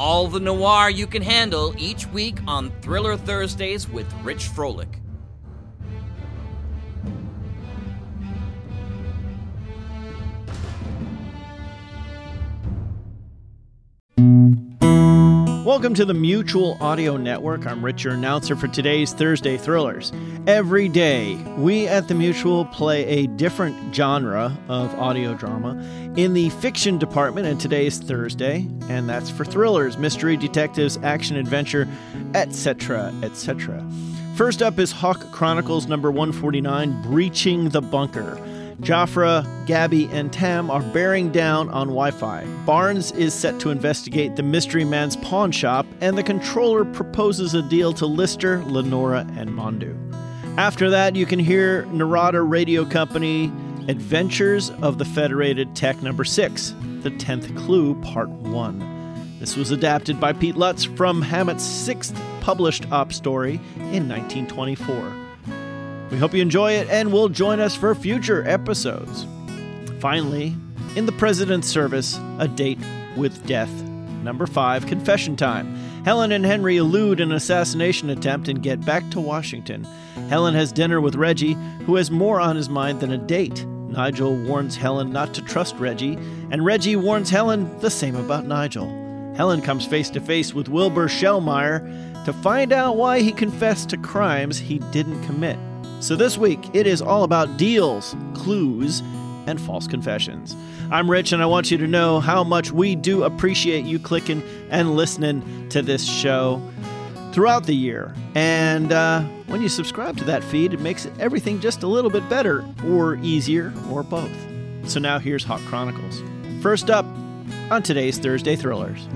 All the noir you can handle each week on Thriller Thursdays with Rich Froelich. Welcome to the Mutual Audio Network. I'm Rich, your announcer for today's Thursday Thrillers. Every day, we at the Mutual play a different genre of audio drama in the fiction department, and today's Thursday, and that's for thrillers, mystery, detectives, action, adventure, etc., etc. First up is Hawk Chronicles number 149 Breaching the Bunker. Jafra, Gabby, and Tam are bearing down on Wi Fi. Barnes is set to investigate the mystery man's pawn shop, and the controller proposes a deal to Lister, Lenora, and Mondu. After that, you can hear Narada Radio Company Adventures of the Federated Tech number 6, The Tenth Clue, Part 1. This was adapted by Pete Lutz from Hammett's sixth published op story in 1924. We hope you enjoy it and will join us for future episodes. Finally, in the President's Service, A Date with Death. Number 5, Confession Time. Helen and Henry elude an assassination attempt and get back to Washington. Helen has dinner with Reggie, who has more on his mind than a date. Nigel warns Helen not to trust Reggie, and Reggie warns Helen the same about Nigel. Helen comes face to face with Wilbur Shellmeyer to find out why he confessed to crimes he didn't commit. So this week, it is all about deals, clues, and false confessions. I'm Rich, and I want you to know how much we do appreciate you clicking and listening to this show throughout the year. And uh, when you subscribe to that feed, it makes everything just a little bit better, or easier, or both. So now here's Hawk Chronicles. First up on today's Thursday Thrillers.